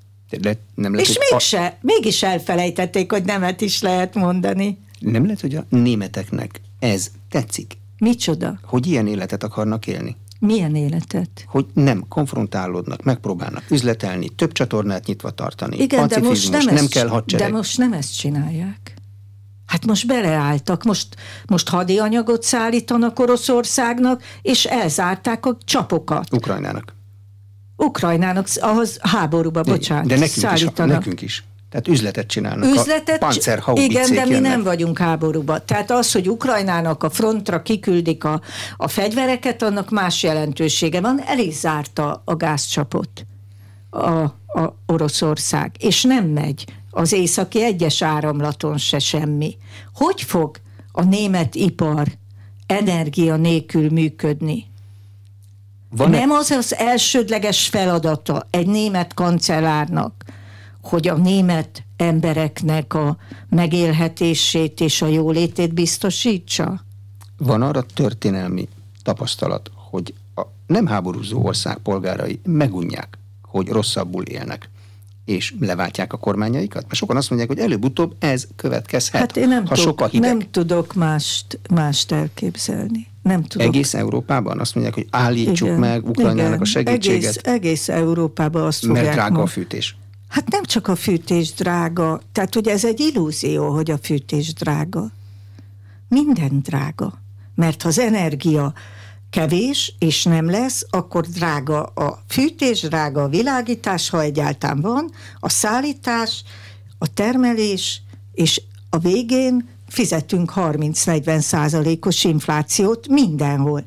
Le, nem lehet, És mégse, a... mégis elfelejtették, hogy nemet is lehet mondani. Nem lehet, hogy a németeknek ez tetszik? Micsoda? Hogy ilyen életet akarnak élni? Milyen életet? Hogy nem konfrontálódnak, megpróbálnak üzletelni, több csatornát nyitva tartani. Igen, de most nem, nem ezt, kell hadsereg. De most nem ezt csinálják. Hát most beleálltak, most, most hadianyagot szállítanak Oroszországnak, és elzárták a csapokat. Ukrajnának. Ukrajnának, ahhoz háborúba, bocsánat, De nekünk szállítanak. is, nekünk is. Tehát üzletet csinálnak. Üzletet, a igen, de mi jönnek. nem vagyunk háborúba. Tehát az, hogy Ukrajnának a frontra kiküldik a, a fegyvereket, annak más jelentősége van. El is zárta a gázcsapot a, a Oroszország, és nem megy az északi egyes áramlaton se semmi. Hogy fog a német ipar energia nélkül működni? Van nem az az elsődleges feladata egy német kancellárnak, hogy a német embereknek a megélhetését és a jólétét biztosítsa? Van arra történelmi tapasztalat, hogy a nem háborúzó ország polgárai megunják, hogy rosszabbul élnek és leváltják a kormányaikat? Mert sokan azt mondják, hogy előbb-utóbb ez következhet, hát én nem ha tudok, sok a hideg. Nem tudok mást, mást elképzelni. Nem tudok. Egész Európában azt mondják, hogy állítsuk igen, meg Ukrajnának igen, a segítséget. Egész, egész Európában azt Mert fogják drága ma. a fűtés. Hát nem csak a fűtés drága, tehát ugye ez egy illúzió, hogy a fűtés drága. Minden drága. Mert az energia kevés, és nem lesz, akkor drága a fűtés, drága a világítás, ha egyáltalán van, a szállítás, a termelés, és a végén fizetünk 30-40 százalékos inflációt mindenhol.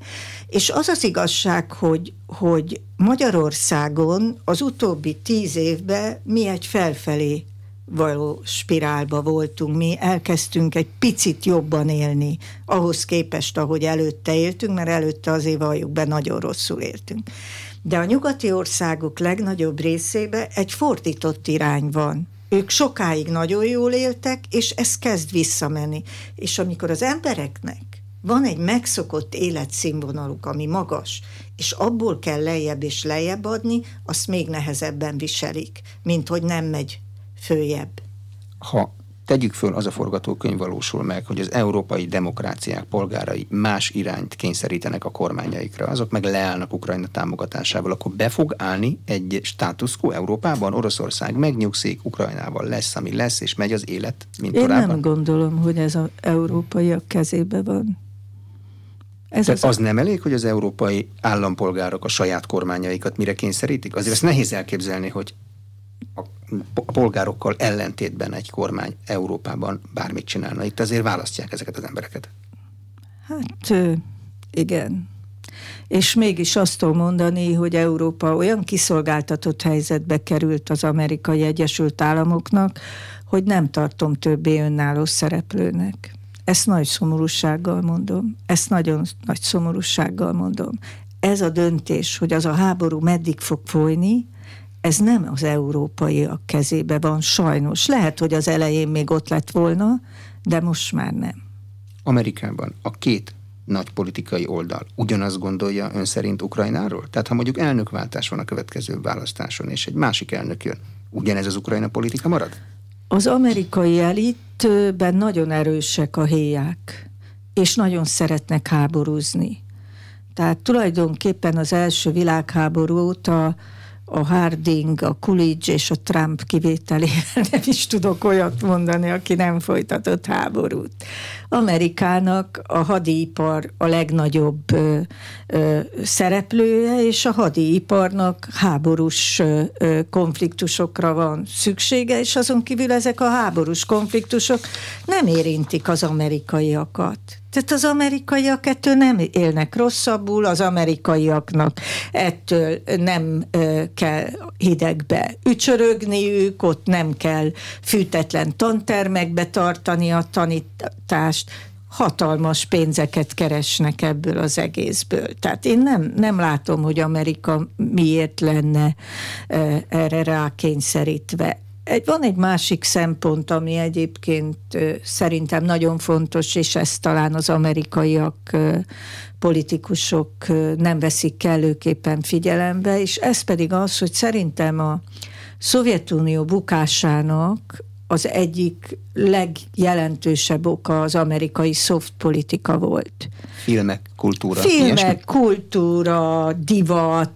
És az az igazság, hogy, hogy Magyarországon az utóbbi tíz évben mi egy felfelé való spirálba voltunk. Mi elkezdtünk egy picit jobban élni ahhoz képest, ahogy előtte éltünk, mert előtte azért valljuk be, nagyon rosszul éltünk. De a nyugati országok legnagyobb részében egy fordított irány van. Ők sokáig nagyon jól éltek, és ez kezd visszamenni. És amikor az embereknek van egy megszokott életszínvonaluk, ami magas, és abból kell lejjebb és lejjebb adni, azt még nehezebben viselik, mint hogy nem megy följebb. Ha tegyük föl, az a forgatókönyv valósul meg, hogy az európai demokráciák polgárai más irányt kényszerítenek a kormányaikra, azok meg leállnak Ukrajna támogatásával, akkor be fog állni egy status quo Európában, Oroszország megnyugszik, Ukrajnával lesz, ami lesz, és megy az élet, mint Én korábban? nem gondolom, hogy ez az európaiak kezébe van. Ez Tehát az, az nem elég, hogy az európai állampolgárok a saját kormányaikat mire kényszerítik? Azért ezt nehéz elképzelni, hogy a polgárokkal ellentétben egy kormány Európában bármit csinálna. Itt azért választják ezeket az embereket. Hát igen. És mégis azt mondani, hogy Európa olyan kiszolgáltatott helyzetbe került az amerikai Egyesült Államoknak, hogy nem tartom többé önálló szereplőnek. Ezt nagy szomorúsággal mondom. Ezt nagyon nagy szomorúsággal mondom. Ez a döntés, hogy az a háború meddig fog folyni, ez nem az európaiak kezébe van, sajnos. Lehet, hogy az elején még ott lett volna, de most már nem. Amerikában a két nagy politikai oldal ugyanazt gondolja ön szerint Ukrajnáról? Tehát ha mondjuk elnökváltás van a következő választáson, és egy másik elnök jön, ugyanez az Ukrajna politika marad? Az amerikai elitben nagyon erősek a héják, és nagyon szeretnek háborúzni. Tehát tulajdonképpen az első világháború óta a Harding, a Coolidge és a Trump kivételével nem is tudok olyat mondani, aki nem folytatott háborút. Amerikának a hadipar a legnagyobb ö, ö, szereplője, és a hadiiparnak háborús ö, konfliktusokra van szüksége, és azon kívül ezek a háborús konfliktusok nem érintik az amerikaiakat. Tehát az amerikaiak ettől nem élnek rosszabbul, az amerikaiaknak ettől nem kell hidegbe ücsörögniük, ott nem kell fűtetlen tantermekbe tartani a tanítást, hatalmas pénzeket keresnek ebből az egészből. Tehát én nem, nem látom, hogy Amerika miért lenne erre rákényszerítve. Egy, van egy másik szempont, ami egyébként szerintem nagyon fontos, és ezt talán az amerikaiak politikusok nem veszik kellőképpen figyelembe, és ez pedig az, hogy szerintem a Szovjetunió bukásának az egyik legjelentősebb oka az amerikai soft politika volt. Filmek, kultúra. Filmek, ilyesmi? kultúra, divat.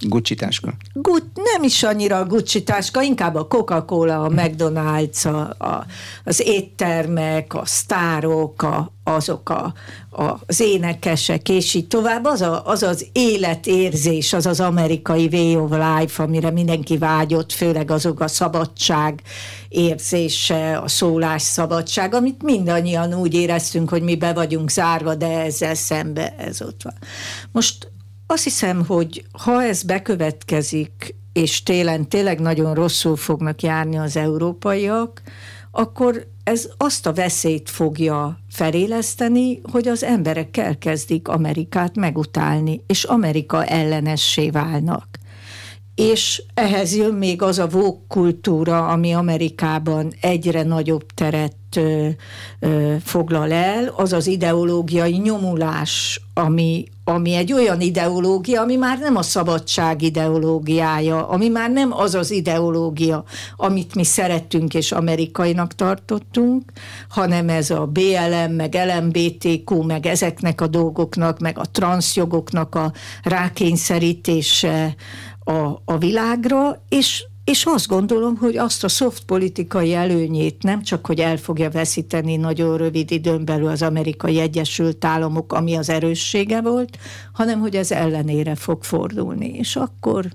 Gucci táska? Gut, nem is annyira a Gucci táska, inkább a Coca-Cola, a McDonald's, a, a, az éttermek, a sztárok, a, azok a, a, az énekesek, és így tovább. Az, a, az az életérzés, az az amerikai way of life, amire mindenki vágyott, főleg azok a szabadság érzése, a szólásszabadság, amit mindannyian úgy éreztünk, hogy mi be vagyunk zárva, de ezzel szembe ez ott van. Most azt hiszem, hogy ha ez bekövetkezik, és télen tényleg nagyon rosszul fognak járni az európaiak, akkor ez azt a veszélyt fogja feléleszteni, hogy az emberek elkezdik Amerikát megutálni, és Amerika ellenessé válnak. És ehhez jön még az a vók kultúra, ami Amerikában egyre nagyobb teret ö, ö, foglal el, az az ideológiai nyomulás, ami, ami egy olyan ideológia, ami már nem a szabadság ideológiája, ami már nem az az ideológia, amit mi szerettünk és amerikainak tartottunk, hanem ez a BLM, meg LMBTQ, meg ezeknek a dolgoknak, meg a transzjogoknak a rákényszerítése a, a világra, és és azt gondolom, hogy azt a soft politikai előnyét nem csak, hogy el fogja veszíteni nagyon rövid időn belül az amerikai Egyesült Államok, ami az erőssége volt, hanem hogy ez ellenére fog fordulni. És akkor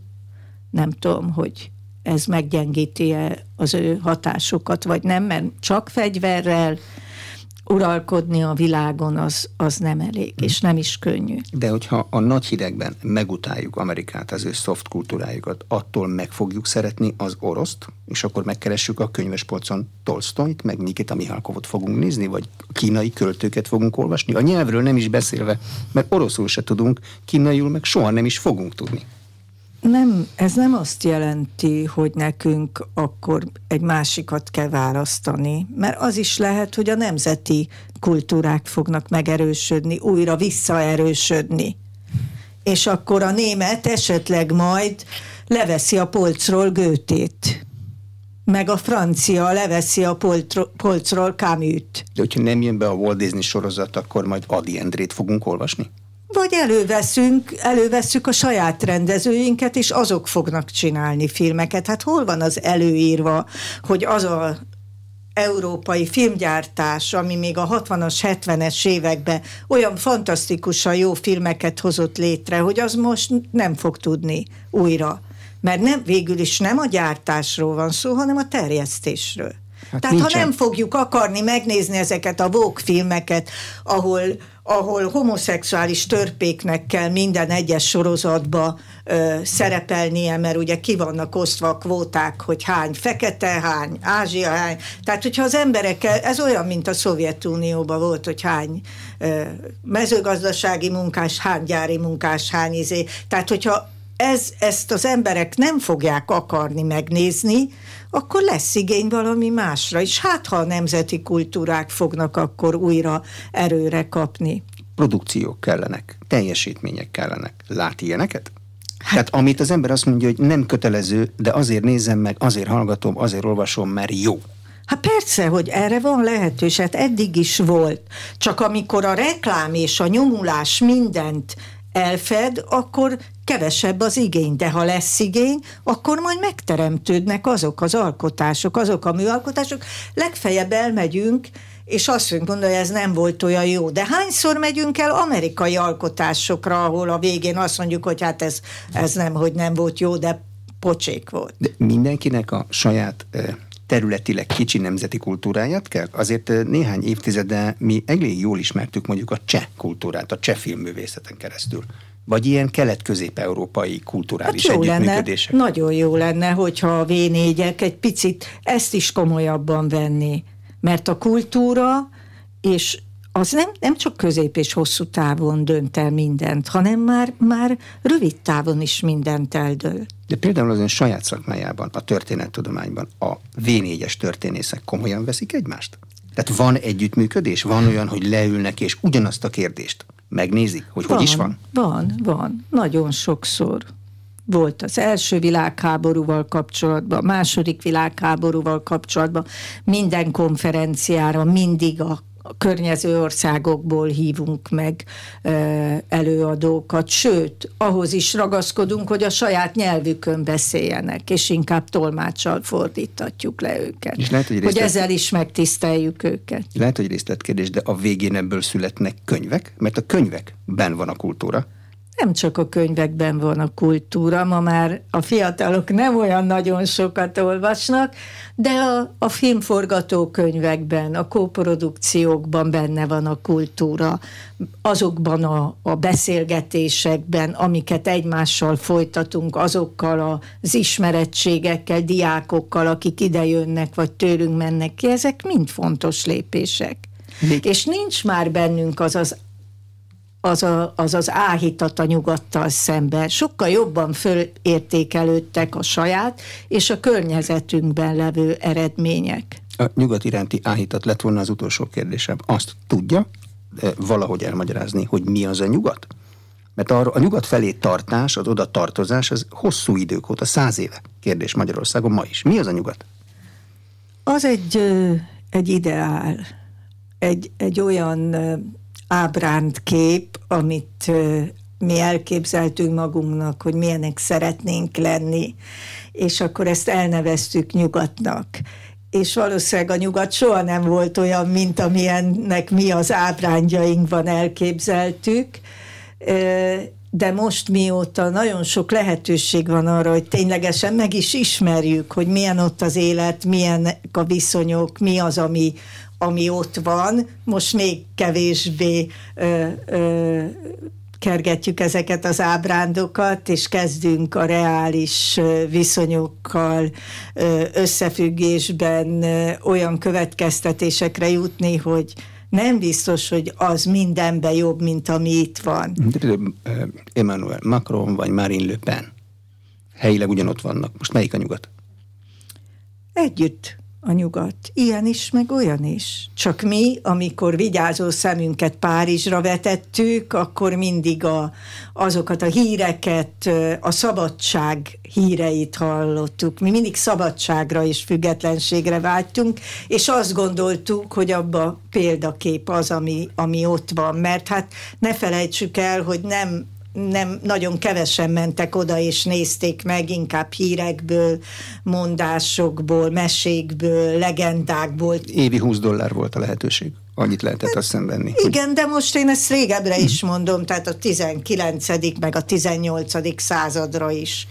nem tudom, hogy ez meggyengíti-e az ő hatásukat, vagy nem, mert csak fegyverrel, uralkodni a világon az, az nem elég, és nem is könnyű. De hogyha a nagy hidegben megutáljuk Amerikát, az ő soft kultúrájukat, attól meg fogjuk szeretni az oroszt, és akkor megkeressük a könyvespolcon Tolstoyt, meg Nikita Mihalkovot fogunk nézni, vagy kínai költőket fogunk olvasni, a nyelvről nem is beszélve, mert oroszul se tudunk, kínaiul meg soha nem is fogunk tudni. Nem, ez nem azt jelenti, hogy nekünk akkor egy másikat kell választani, mert az is lehet, hogy a nemzeti kultúrák fognak megerősödni, újra visszaerősödni. És akkor a német esetleg majd leveszi a polcról Gőtét meg a francia leveszi a polcról Camus-t. De hogyha nem jön be a Walt Disney sorozat, akkor majd Adi Endrét fogunk olvasni? Vagy előveszünk, elővesszük a saját rendezőinket, és azok fognak csinálni filmeket. Hát hol van az előírva, hogy az a európai filmgyártás, ami még a 60-as, 70-es években olyan fantasztikusan jó filmeket hozott létre, hogy az most nem fog tudni újra. Mert nem, végül is nem a gyártásról van szó, hanem a terjesztésről. Hát Tehát nincsen. ha nem fogjuk akarni megnézni ezeket a Vogue filmeket, ahol, ahol homoszexuális törpéknek kell minden egyes sorozatba ö, szerepelnie, mert ugye ki vannak osztva a kvóták, hogy hány fekete, hány ázsia, hány. Tehát, hogyha az emberek, ez olyan, mint a Szovjetunióban volt, hogy hány ö, mezőgazdasági munkás, hány gyári munkás, hány izé. Tehát, hogyha ez, ezt az emberek nem fogják akarni megnézni, akkor lesz igény valami másra is. Hát, ha a nemzeti kultúrák fognak akkor újra erőre kapni. Produkciók kellenek, teljesítmények kellenek. Lát ilyeneket? Hát, Tehát amit az ember azt mondja, hogy nem kötelező, de azért nézem meg, azért hallgatom, azért olvasom, mert jó. Hát persze, hogy erre van lehetőség, hát eddig is volt. Csak amikor a reklám és a nyomulás mindent elfed, akkor kevesebb az igény, de ha lesz igény, akkor majd megteremtődnek azok az alkotások, azok a műalkotások. Legfeljebb elmegyünk, és azt mondja, hogy ez nem volt olyan jó. De hányszor megyünk el amerikai alkotásokra, ahol a végén azt mondjuk, hogy hát ez, ez nem, hogy nem volt jó, de pocsék volt. De mindenkinek a saját területileg kicsi nemzeti kultúráját kell. Azért néhány évtizede mi elég jól ismertük mondjuk a cseh kultúrát, a cseh filmművészeten keresztül. Vagy ilyen kelet-közép-európai kulturális hát jó együttműködések. Lenne, nagyon jó lenne, hogyha a v egy picit ezt is komolyabban venni. Mert a kultúra és az nem, nem csak közép és hosszú távon dönt el mindent, hanem már, már rövid távon is mindent eldől. De például az ön saját szakmájában, a történettudományban a V4-es történészek komolyan veszik egymást? Tehát van együttműködés? Van olyan, hogy leülnek és ugyanazt a kérdést megnézik, hogy van, hogy is van? Van, van. Nagyon sokszor volt az első világháborúval kapcsolatban, a második világháborúval kapcsolatban, minden konferenciára mindig a a környező országokból hívunk meg előadókat, sőt, ahhoz is ragaszkodunk, hogy a saját nyelvükön beszéljenek, és inkább tolmáccsal fordítatjuk le őket. És lehet, hogy, részlet... hogy ezzel is megtiszteljük őket. Lehet, hogy részletkérdés, de a végén ebből születnek könyvek, mert a könyvekben van a kultúra nem csak a könyvekben van a kultúra, ma már a fiatalok nem olyan nagyon sokat olvasnak, de a, a filmforgatókönyvekben, a kóprodukciókban benne van a kultúra, azokban a, a beszélgetésekben, amiket egymással folytatunk, azokkal az ismerettségekkel, diákokkal, akik idejönnek, vagy tőlünk mennek ki, ezek mind fontos lépések. Még... És nincs már bennünk az az az, a, az az áhítat a nyugattal szemben. Sokkal jobban fölértékelődtek a saját és a környezetünkben levő eredmények. A nyugat iránti áhítat lett volna az utolsó kérdésem. Azt tudja valahogy elmagyarázni, hogy mi az a nyugat? Mert arra, a nyugat felé tartás, az oda tartozás, az hosszú idők óta, száz éve kérdés Magyarországon ma is. Mi az a nyugat? Az egy, egy ideál, egy, egy olyan ábránt kép, amit mi elképzeltünk magunknak, hogy milyenek szeretnénk lenni, és akkor ezt elneveztük nyugatnak. És valószínűleg a nyugat soha nem volt olyan, mint amilyennek mi az ábrándjainkban elképzeltük, de most mióta nagyon sok lehetőség van arra, hogy ténylegesen meg is ismerjük, hogy milyen ott az élet, milyen a viszonyok, mi az, ami, ami ott van, most még kevésbé ö, ö, kergetjük ezeket az ábrándokat, és kezdünk a reális viszonyokkal összefüggésben olyan következtetésekre jutni, hogy nem biztos, hogy az mindenben jobb, mint ami itt van. Emmanuel Macron vagy Marine Le Pen helyileg ugyanott vannak. Most melyik a nyugat? Együtt a nyugat. Ilyen is, meg olyan is. Csak mi, amikor vigyázó szemünket Párizsra vetettük, akkor mindig a, azokat a híreket, a szabadság híreit hallottuk. Mi mindig szabadságra és függetlenségre vágytunk, és azt gondoltuk, hogy abba példakép az, ami, ami ott van. Mert hát ne felejtsük el, hogy nem nem nagyon kevesen mentek oda és nézték meg, inkább hírekből, mondásokból, mesékből, legendákból. Évi 20 dollár volt a lehetőség. Annyit lehetett azt venni. Igen, de most én ezt régebbre is mondom, tehát a 19. meg a 18. századra is.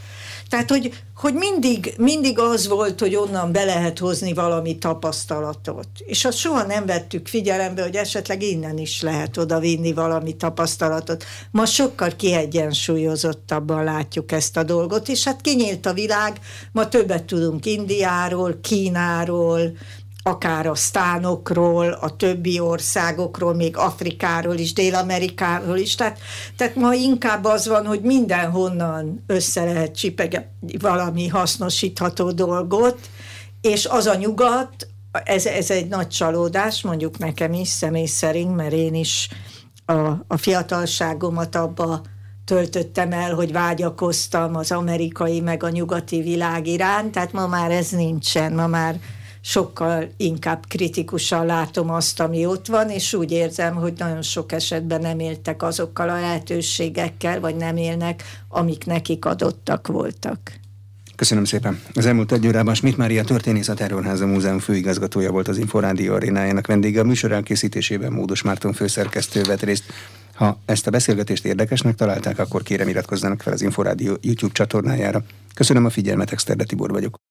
Tehát, hogy, hogy mindig, mindig az volt, hogy onnan be lehet hozni valami tapasztalatot. És azt soha nem vettük figyelembe, hogy esetleg innen is lehet oda vinni valami tapasztalatot. Ma sokkal kiegyensúlyozottabban látjuk ezt a dolgot, és hát kinyílt a világ, ma többet tudunk Indiáról, Kínáról, akár a sztánokról, a többi országokról, még Afrikáról is, Dél-Amerikáról is. Tehát, tehát ma inkább az van, hogy mindenhonnan össze lehet csipegetni valami hasznosítható dolgot, és az a nyugat, ez, ez egy nagy csalódás, mondjuk nekem is személy szerint, mert én is a, a fiatalságomat abba töltöttem el, hogy vágyakoztam az amerikai meg a nyugati világ iránt, tehát ma már ez nincsen, ma már sokkal inkább kritikusan látom azt, ami ott van, és úgy érzem, hogy nagyon sok esetben nem éltek azokkal a lehetőségekkel, vagy nem élnek, amik nekik adottak voltak. Köszönöm szépen. Az elmúlt egy órában Schmidt Mária történész a Terrorháza Múzeum főigazgatója volt az Inforádió arénájának vendége. A műsor elkészítésében Módos Márton főszerkesztő vett részt. Ha ezt a beszélgetést érdekesnek találták, akkor kérem iratkozzanak fel az Inforádió YouTube csatornájára. Köszönöm a figyelmet, Exterde Tibor vagyok.